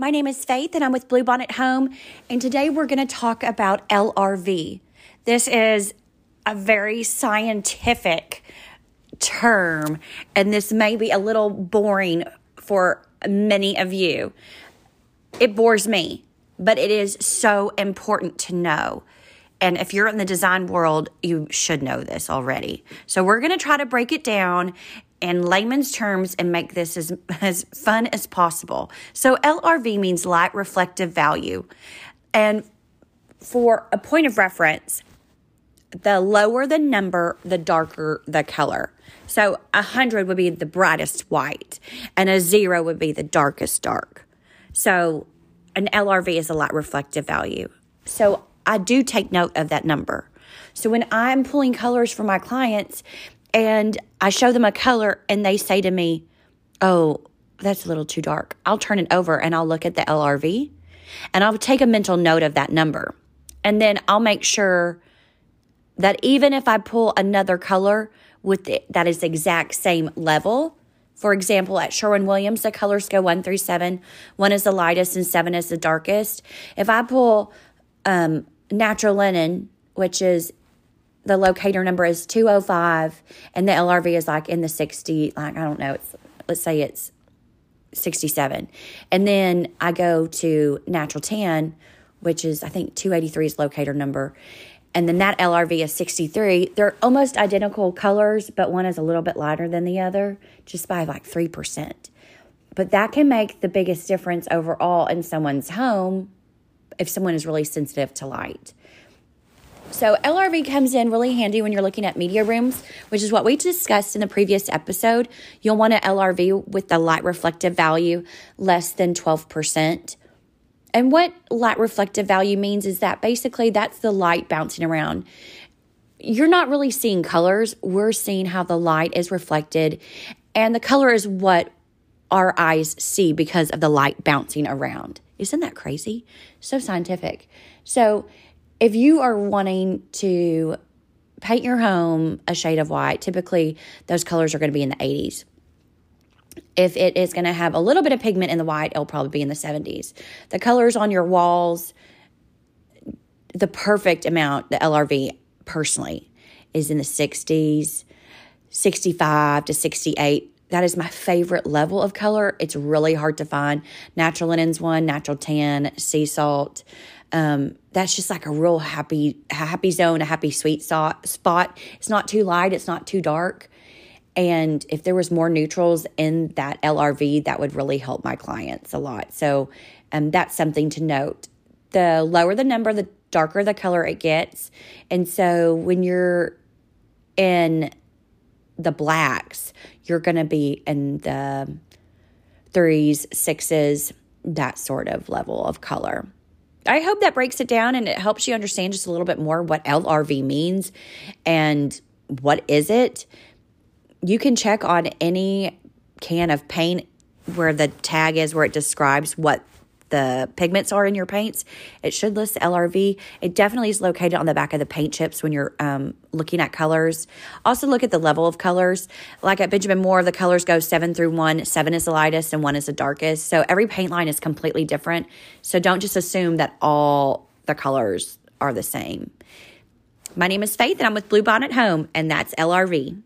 My name is Faith and I'm with Bluebonnet Home, and today we're going to talk about LRV. This is a very scientific term, and this may be a little boring for many of you. It bores me, but it is so important to know. And if you're in the design world, you should know this already. So we're going to try to break it down in layman's terms and make this as, as fun as possible. So, LRV means light reflective value. And for a point of reference, the lower the number, the darker the color. So, a 100 would be the brightest white, and a zero would be the darkest dark. So, an LRV is a light reflective value. So, I do take note of that number. So, when I'm pulling colors for my clients, and I show them a color and they say to me, Oh, that's a little too dark. I'll turn it over and I'll look at the LRV and I'll take a mental note of that number. And then I'll make sure that even if I pull another color with the, that is the exact same level, for example, at Sherwin Williams, the colors go one through seven. One is the lightest and seven is the darkest. If I pull um, natural linen, which is the locator number is 205 and the LRV is like in the 60 like I don't know it's let's say it's 67 and then I go to natural tan which is I think 283's locator number. And then that LRV is 63 they're almost identical colors but one is a little bit lighter than the other just by like 3% but that can make the biggest difference overall in someone's home if someone is really sensitive to light so LRV comes in really handy when you're looking at media rooms, which is what we discussed in the previous episode. You'll want an LRV with the light reflective value less than 12%. And what light reflective value means is that basically that's the light bouncing around. You're not really seeing colors, we're seeing how the light is reflected, and the color is what our eyes see because of the light bouncing around. Isn't that crazy? So scientific. So, if you are wanting to paint your home a shade of white, typically those colors are going to be in the 80s. If it is going to have a little bit of pigment in the white, it'll probably be in the 70s. The colors on your walls, the perfect amount, the LRV personally, is in the 60s, 65 to 68. That is my favorite level of color. It's really hard to find. Natural linens one, natural tan, sea salt um, that's just like a real happy happy zone, a happy sweet spot. It's not too light, it's not too dark. And if there was more neutrals in that LRV, that would really help my clients a lot. So um, that's something to note. The lower the number, the darker the color it gets. And so when you're in the blacks, you're going to be in the threes, sixes, that sort of level of color. I hope that breaks it down and it helps you understand just a little bit more what LRV means and what is it. You can check on any can of paint where the tag is where it describes what the pigments are in your paints. It should list LRV. It definitely is located on the back of the paint chips when you're um, looking at colors. Also, look at the level of colors. Like at Benjamin Moore, the colors go seven through one. Seven is the lightest and one is the darkest. So every paint line is completely different. So don't just assume that all the colors are the same. My name is Faith, and I'm with Bluebonnet Home, and that's LRV.